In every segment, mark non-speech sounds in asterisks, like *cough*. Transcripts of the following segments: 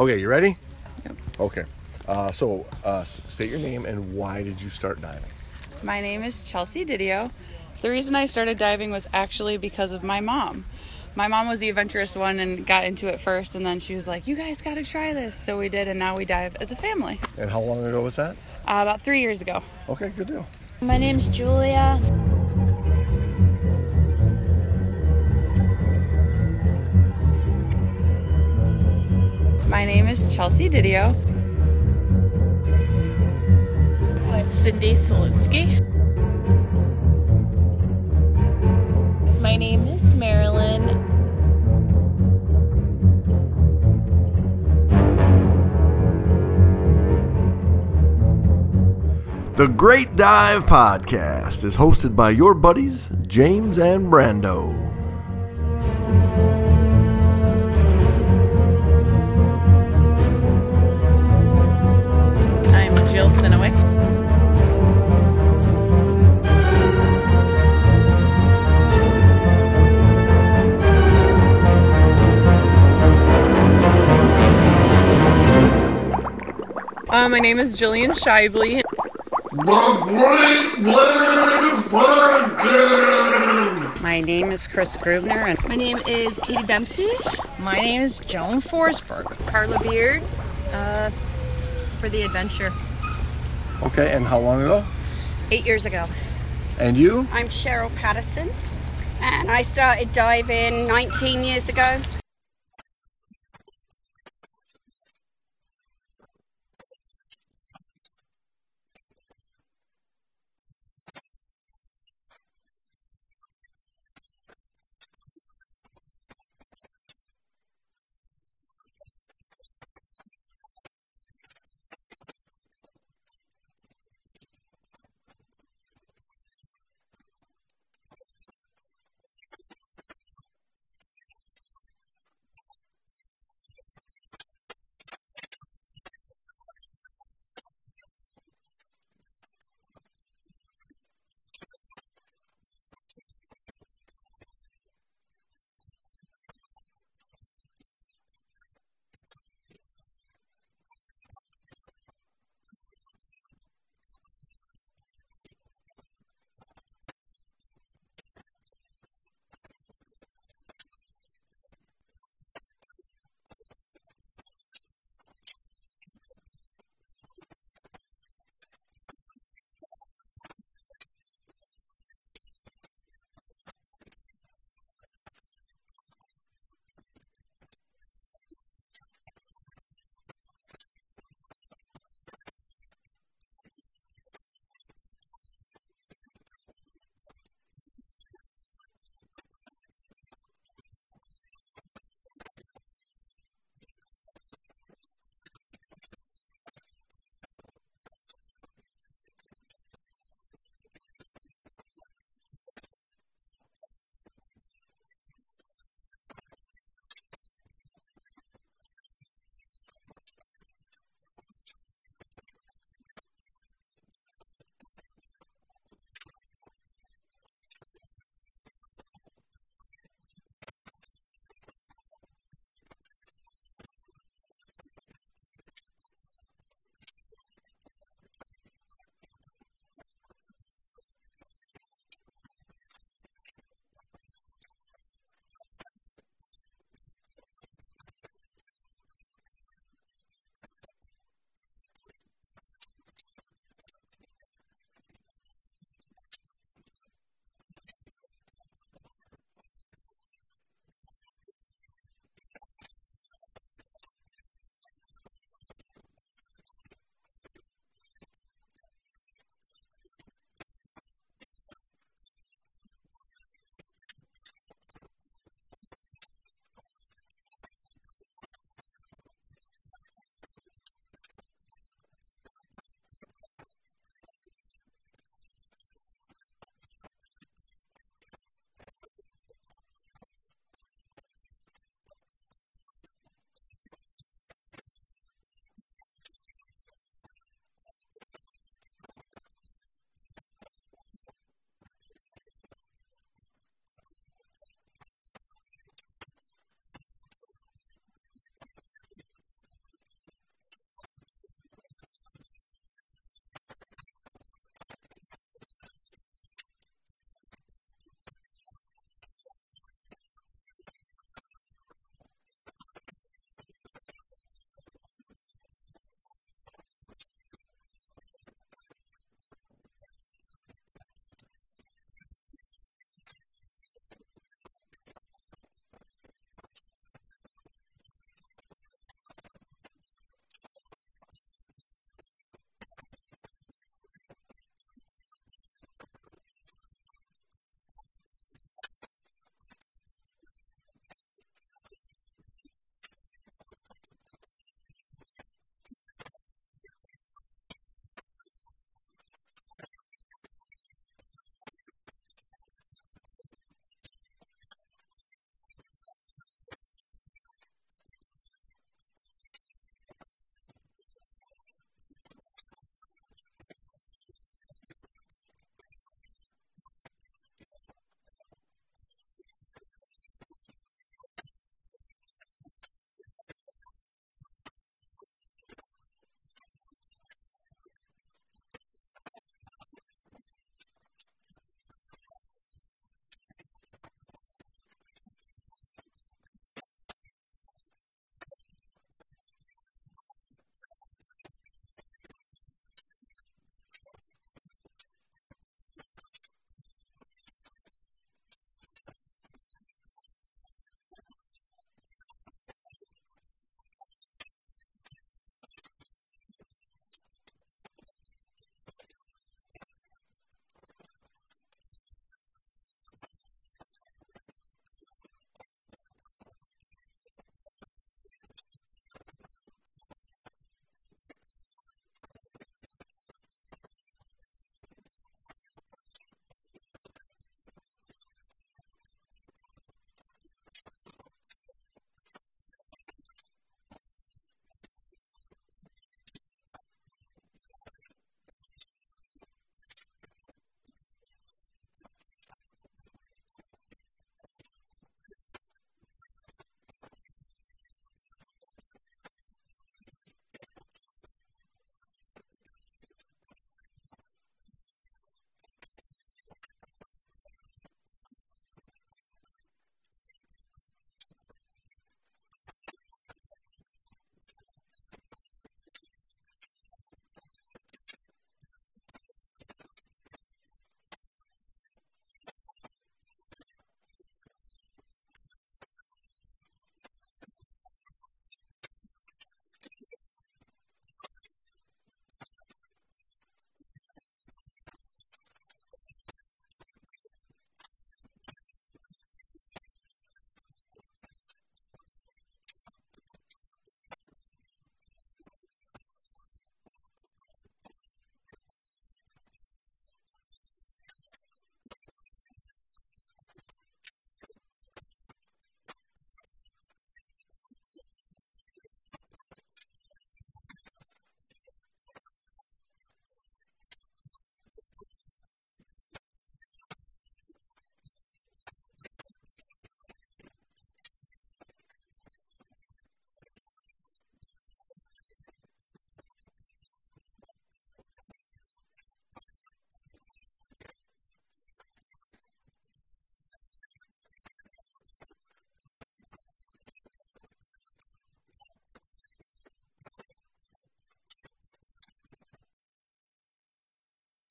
Okay, you ready? Yep. Okay. Uh, so, uh, state your name and why did you start diving? My name is Chelsea Didio. The reason I started diving was actually because of my mom. My mom was the adventurous one and got into it first, and then she was like, You guys gotta try this. So we did, and now we dive as a family. And how long ago was that? Uh, about three years ago. Okay, good deal. My name's Julia. My name is Chelsea Didio. Cindy Solinsky. My name is Marilyn. The Great Dive Podcast is hosted by your buddies, James and Brando. My name is Jillian Shively. My name is Chris Grubner, and My name is Katie Dempsey. My name is Joan Forsberg. Carla Beard uh, for the adventure Okay, and how long ago? eight years ago. And you? I'm Cheryl Patterson, and I started diving 19 years ago.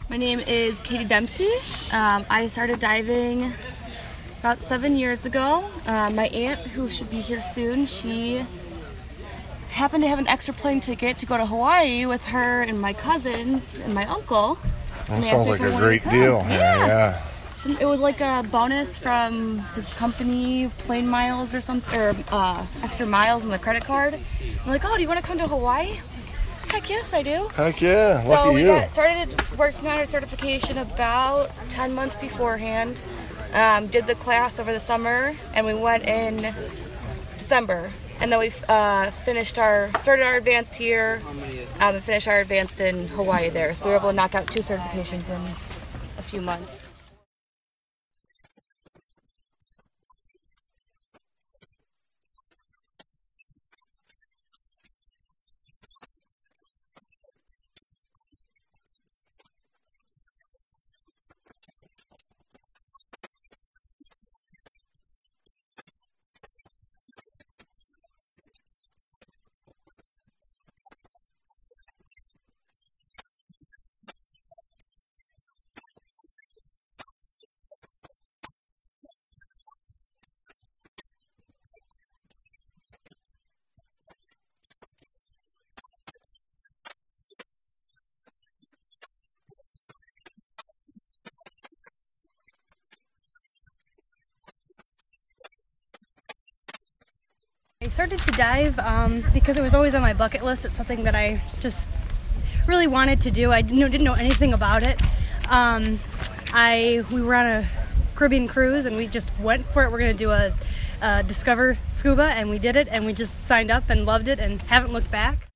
My name is Katie Dempsey. Um, I started diving about seven years ago. Uh, my aunt, who should be here soon, she happened to have an extra plane ticket to go to Hawaii with her and my cousins and my uncle. That sounds like a great deal. Yeah. yeah. So it was like a bonus from his company, plane miles or something, or uh, extra miles on the credit card. I'm like, oh, do you want to come to Hawaii? Heck yes, I do. Heck yeah. So Lucky we you. got started working on our certification about 10 months beforehand. Um, did the class over the summer, and we went in December. And then we uh, finished our started our advanced here, um, and finished our advanced in Hawaii there. So we were able to knock out two certifications in a few months. Started to dive um, because it was always on my bucket list. It's something that I just really wanted to do. I didn't know, didn't know anything about it. Um, I we were on a Caribbean cruise and we just went for it. We're gonna do a, a Discover Scuba and we did it and we just signed up and loved it and haven't looked back.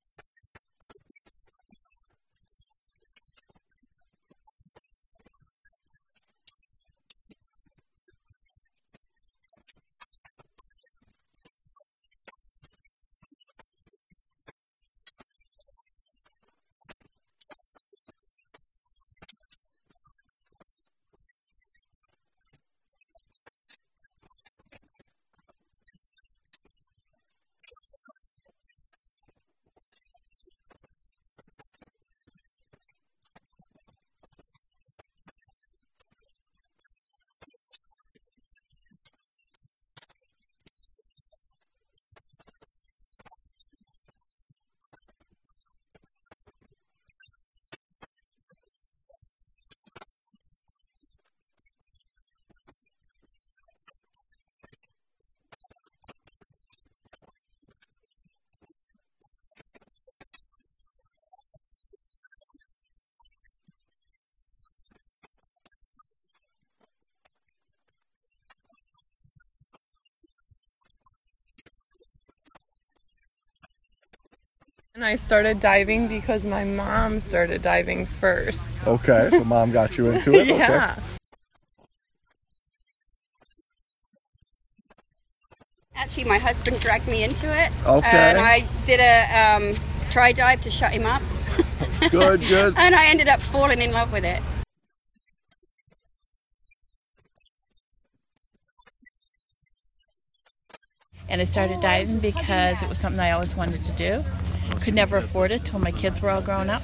And I started diving because my mom started diving first. Okay, so *laughs* mom got you into it. yeah. Actually, my husband dragged me into it. Okay. And I did a um, try dive to shut him up. *laughs* Good, good. *laughs* And I ended up falling in love with it. and I started diving because it was something I always wanted to do. Could never afford it till my kids were all grown up.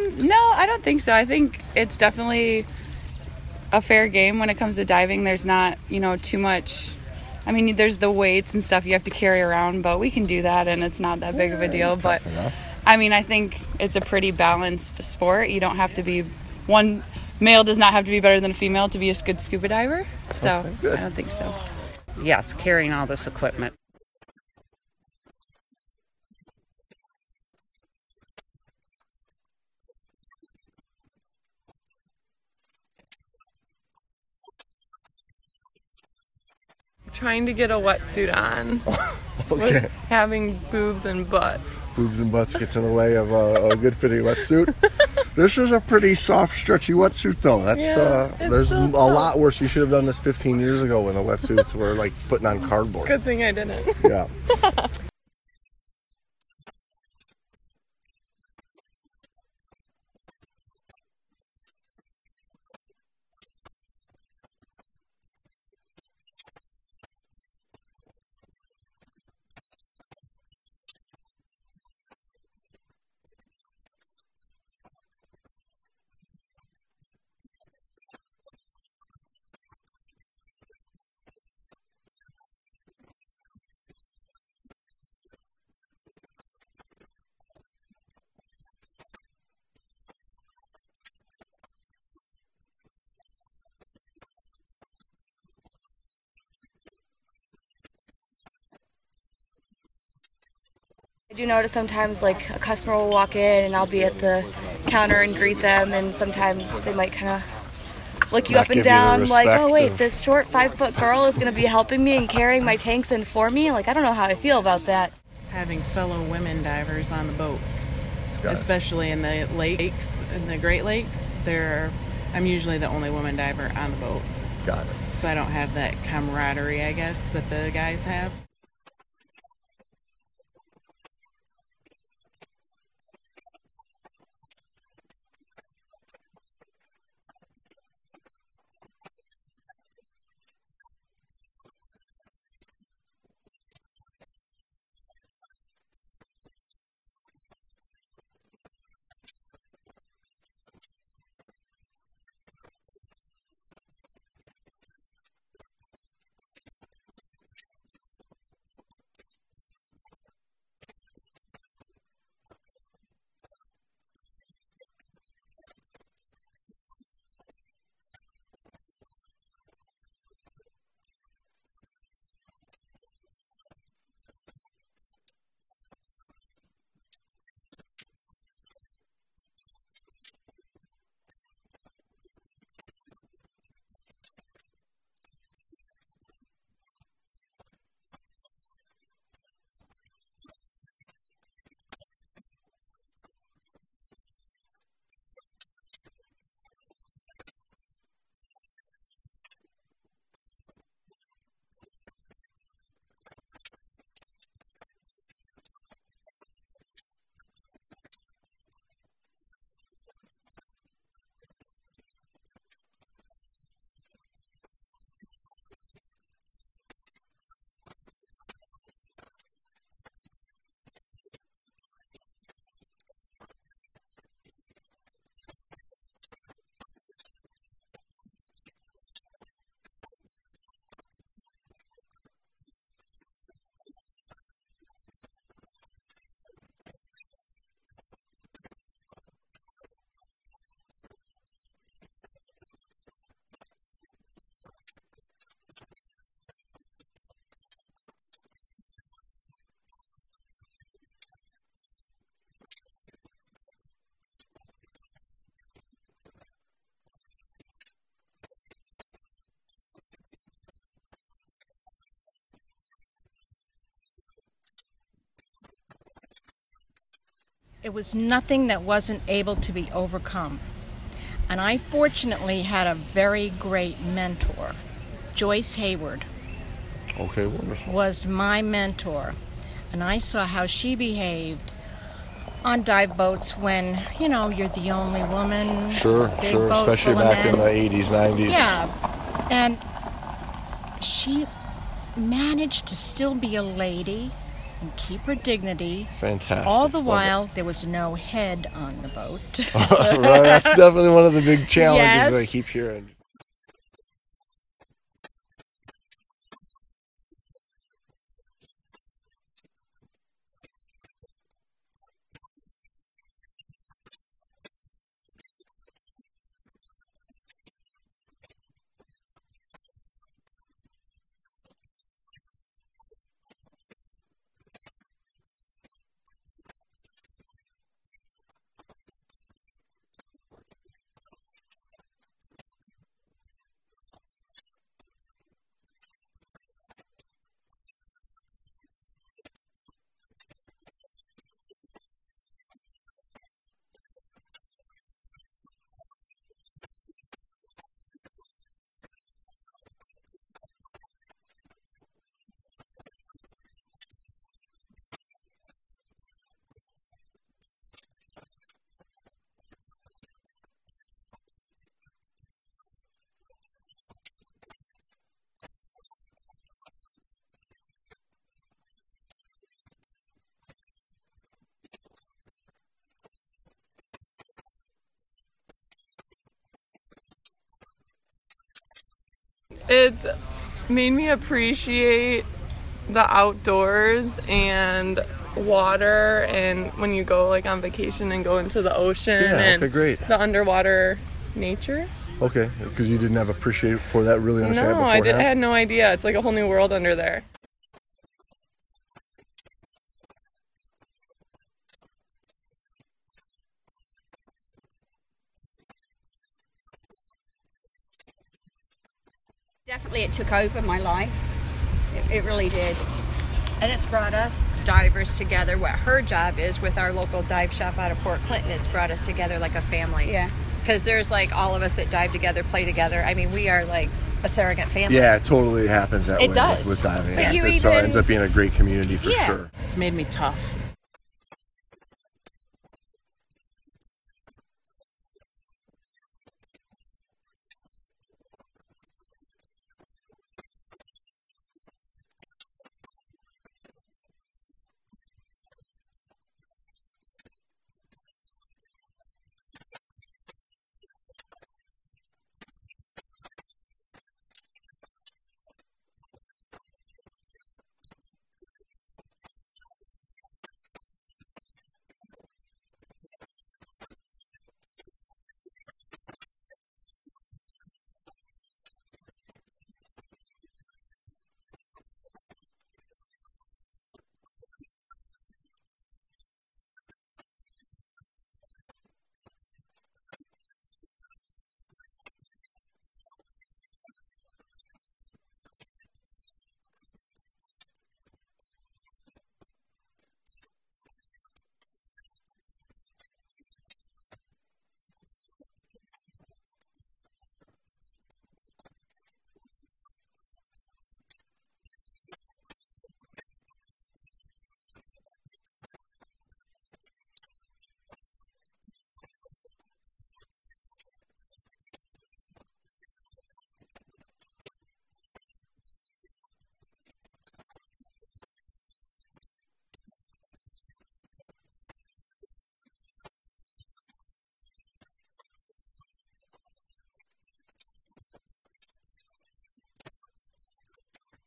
Um, no, I don't think so. I think it's definitely a fair game when it comes to diving. There's not, you know, too much. I mean, there's the weights and stuff you have to carry around, but we can do that, and it's not that big of a deal. But I mean, I think it's a pretty balanced sport. You don't have to be one male does not have to be better than a female to be a good scuba diver. So I don't think so. Yes, carrying all this equipment. Trying to get a wetsuit on. *laughs* Okay. *laughs* With having boobs and butts. Boobs and butts gets in the way of a, a good fitting wetsuit. *laughs* this is a pretty soft, stretchy wetsuit, though. That's Yeah, uh, there's so a tough. lot worse. You should have done this 15 years ago when the wetsuits were like putting on cardboard. Good thing I didn't. Yeah. Do notice sometimes like a customer will walk in and I'll be at the counter and greet them, and sometimes they might kind of look you Not up and give you the down like, oh wait, of- this short five foot girl is going to be helping me and carrying my tanks in for me. Like I don't know how I feel about that. having fellow women divers on the boats, Got it. especially in the lakes, in the Great Lakes. There, I'm usually the only woman diver on the boat, Got it. so I don't have that camaraderie, I guess, that the guys have. It was nothing that wasn't able to be overcome. And I fortunately had a very great mentor. Joyce Hayward Okay, wonderful. was my mentor. And I saw how she behaved on dive boats when, you know, you're the only woman. Sure, sure. Especially back in the 80s, 90s. Yeah. And she managed to still be a lady keep her dignity. Fantastic. All the Love while, there was no head on the boat. *laughs* right, that's definitely one of the big *laughs* challenges that I keep hearing. It's made me appreciate the outdoors and water and when you go like on vacation and go into the ocean Yeah, and okay, great. the underwater nature. Okay, because you didn't have appreciate for that, really understand No. I, did, I had no idea. It's like a whole new world under there. It took over my life. It, it really did. And it's brought us divers together. What her job is with our local dive shop out of Port Clinton, it's brought us together like a family. Yeah. Because there's like all of us that dive together, play together. I mean, we are like a surrogate family. Yeah, it totally happens that It way does. With, with diving. But Yes, you it so it ends up being a great community for Yeah. sure. It's made me tough.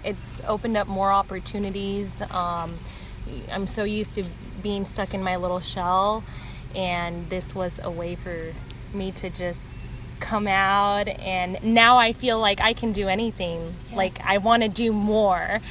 It's opened up more opportunities. Um, I'm so used to being stuck in my little shell, and this was a way for me to just come out. And now I feel like I can do anything. Like I want to do more.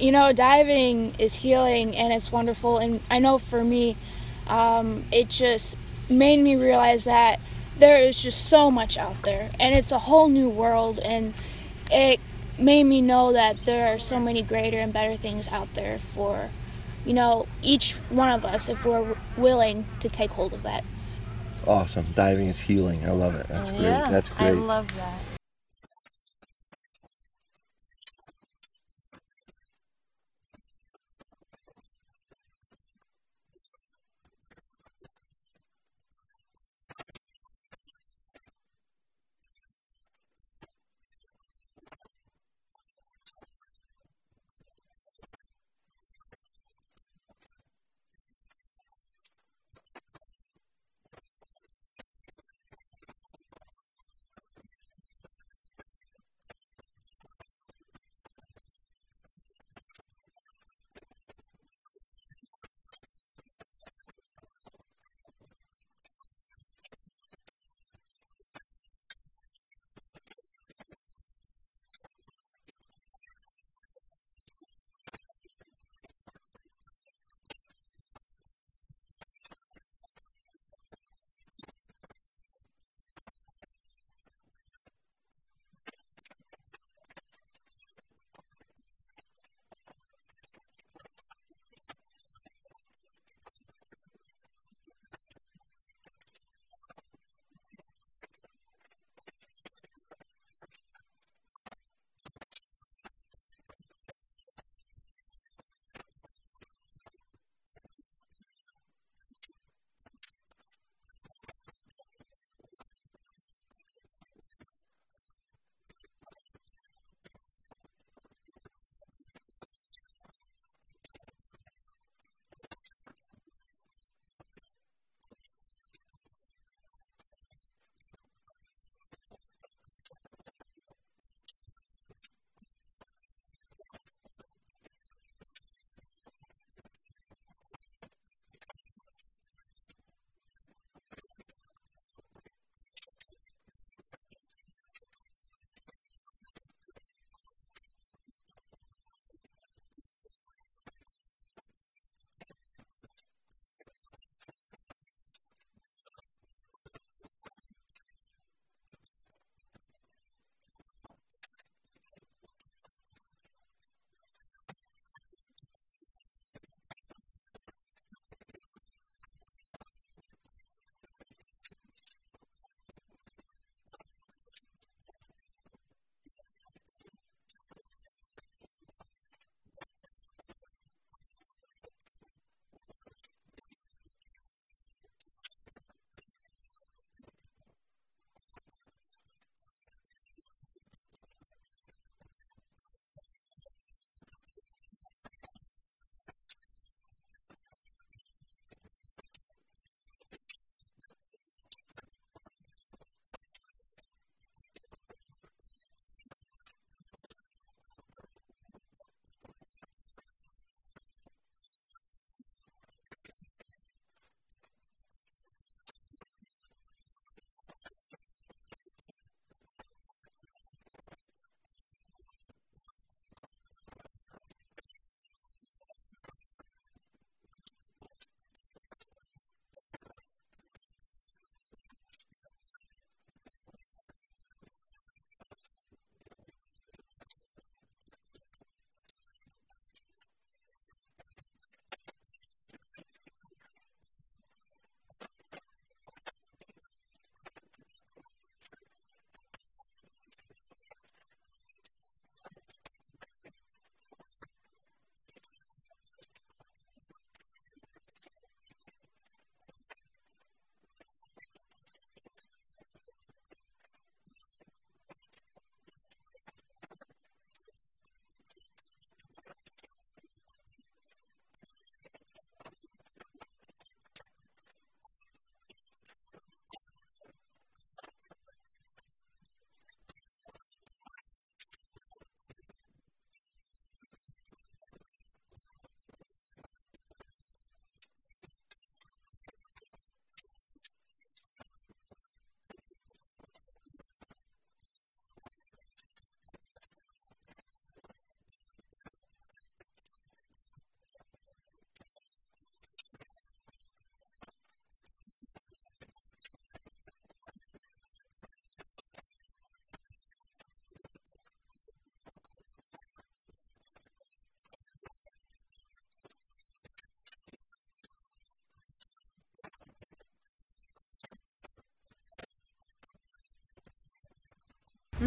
You know, diving is healing and it's wonderful. And I know for me, um, it just made me realize that there is just so much out there and it's a whole new world. And it made me know that there are so many greater and better things out there for, you know, each one of us if we're willing to take hold of that. Awesome. Diving is healing. I love it. That's great. Yeah, That's great. I love that.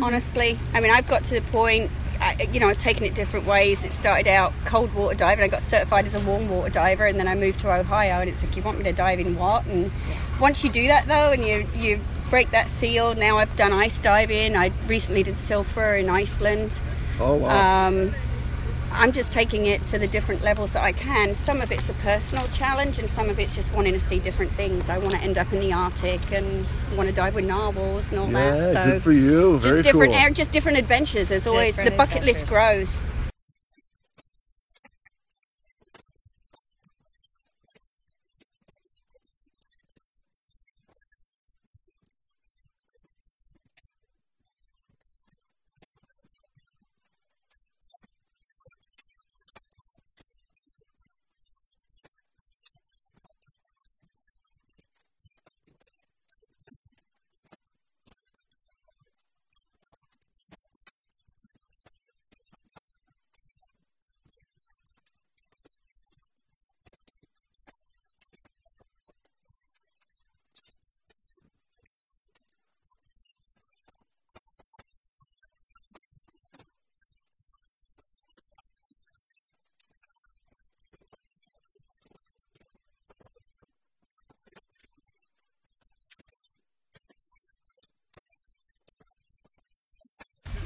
Honestly. I mean, I've got to the point, I, you know, I've taken it different ways. It started out cold water diving. I got certified as a warm water diver, and then I moved to Ohio, and it's like, you want me to dive in what? And once you do that, though, and you, you break that seal, now I've done ice diving. I recently did Silfra in Iceland. Oh, wow. Um, I'm just taking it to the different levels that I can. Some of it's a personal challenge, and some of it's just wanting to see different things. I want to end up in the Arctic and want to dive with narwhals and all Yeah, that. So good for you. just different, cool. air, just different adventures. There's always the Different bucket list grows.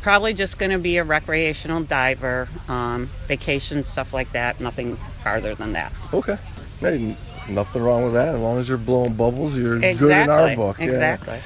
Probably just going to be a recreational diver, um, vacation, stuff like that. Nothing farther than that. Okay. Hey, nothing wrong with that. As long as you're blowing bubbles, you're good in our Exactly, book. yeah.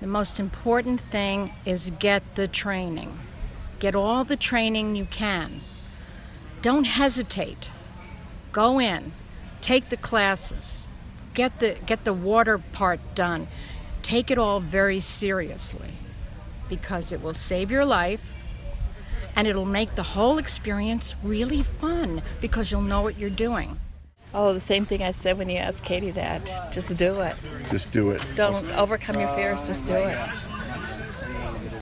The most important thing is get the training. Get all the training you can. Don't hesitate. Go in, take the classes, get the get the water part done. Take it all very seriously because it will save your life and it'll make the whole experience really fun because you'll know what you're doing. Oh, the same thing I said when you asked Katie that. Just do it. Just do it. Don't overcome your fears, just do it.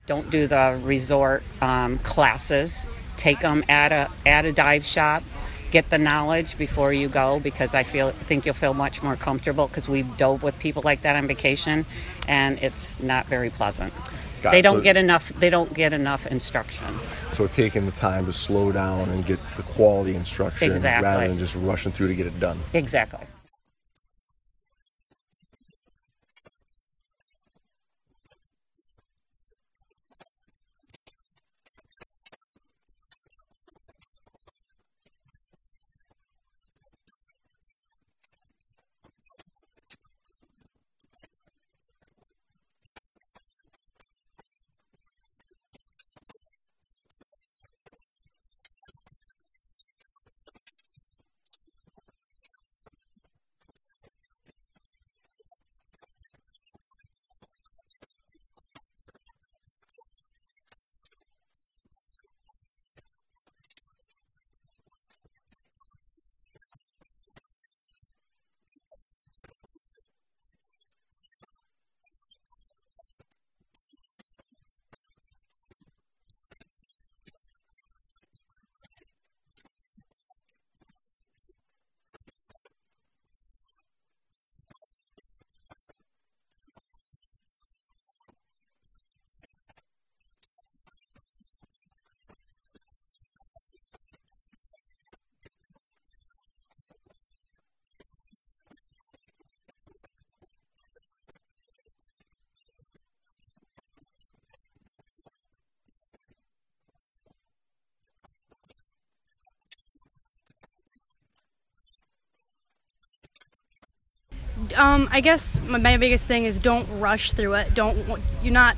Don't do the resort um, classes. Take them at a at a dive shop. Get the knowledge before you go because I feel think you'll feel much more comfortable because we've dove with people like that on vacation, and it's not very pleasant. Got they it. don't So- get enough. They don't get enough instruction. So taking the time to slow down and get the quality instruction Exactly. rather than just rushing through to get it done. Exactly. Um, I guess my, my biggest thing is don't rush through it. Don't you're not,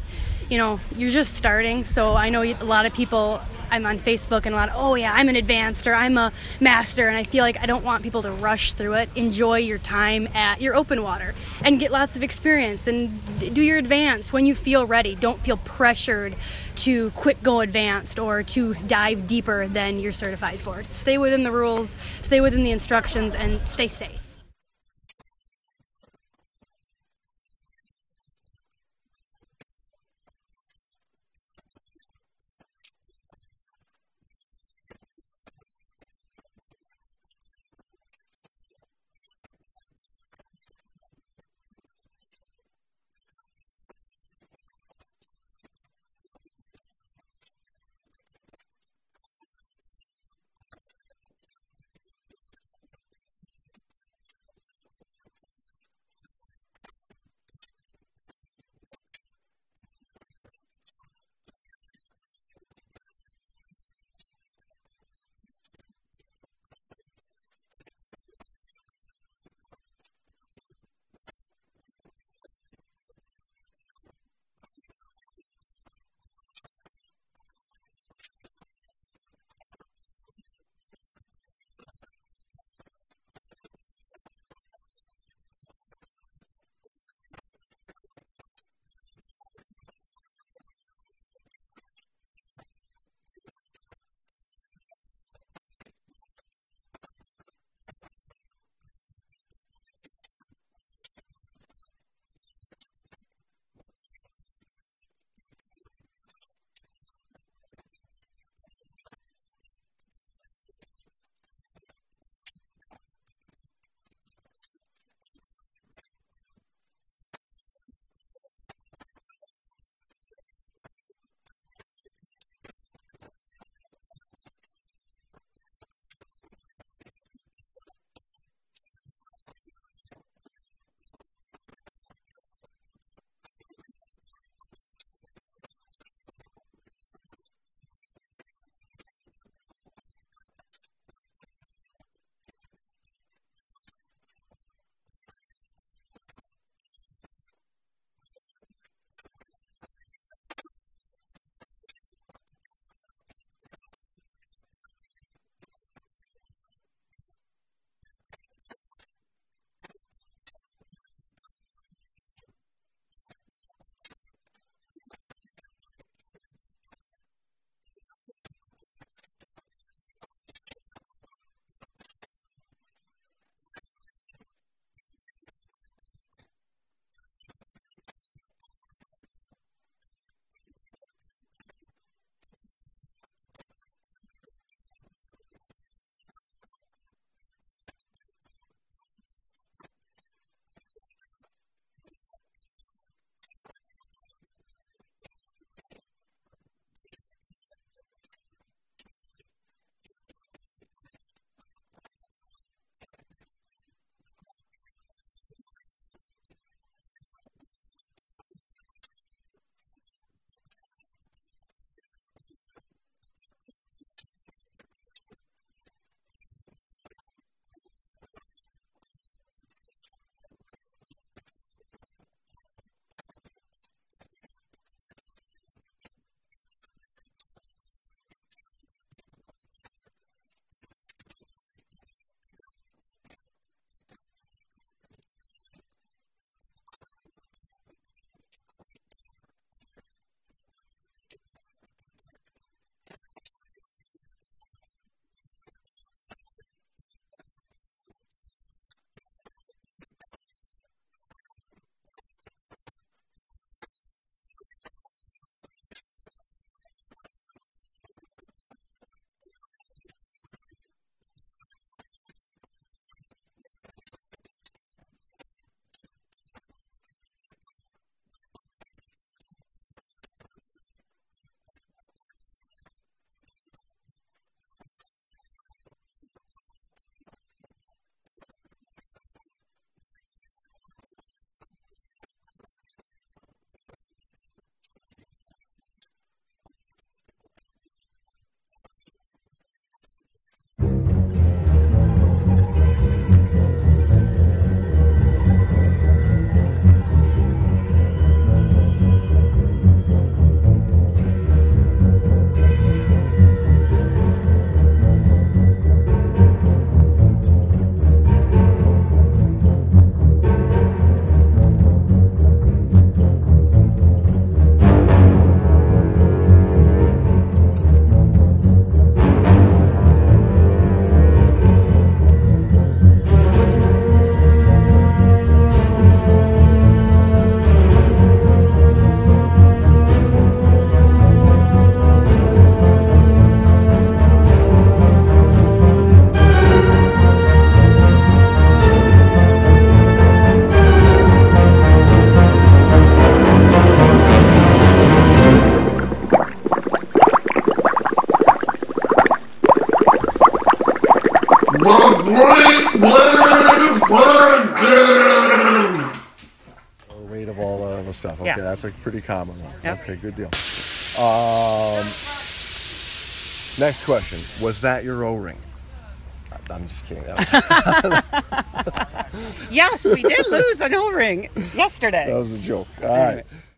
you know, you're just starting. So I know a lot of people. I'm on Facebook and a lot. Of, oh yeah, I'm an advanced or I'm a master, and I feel like I don't want people to rush through it. Enjoy your time at your open water and get lots of experience and do your advance when you feel ready. Don't feel pressured to quick go advanced or to dive deeper than you're certified for. Stay within the rules, stay within the instructions, and stay safe. That's a pretty common one. Yep. Okay, good deal. Um, next question: Was that your O-ring? I'm just kidding. *laughs* Yes, we did lose an O ring yesterday. that was a joke. All right.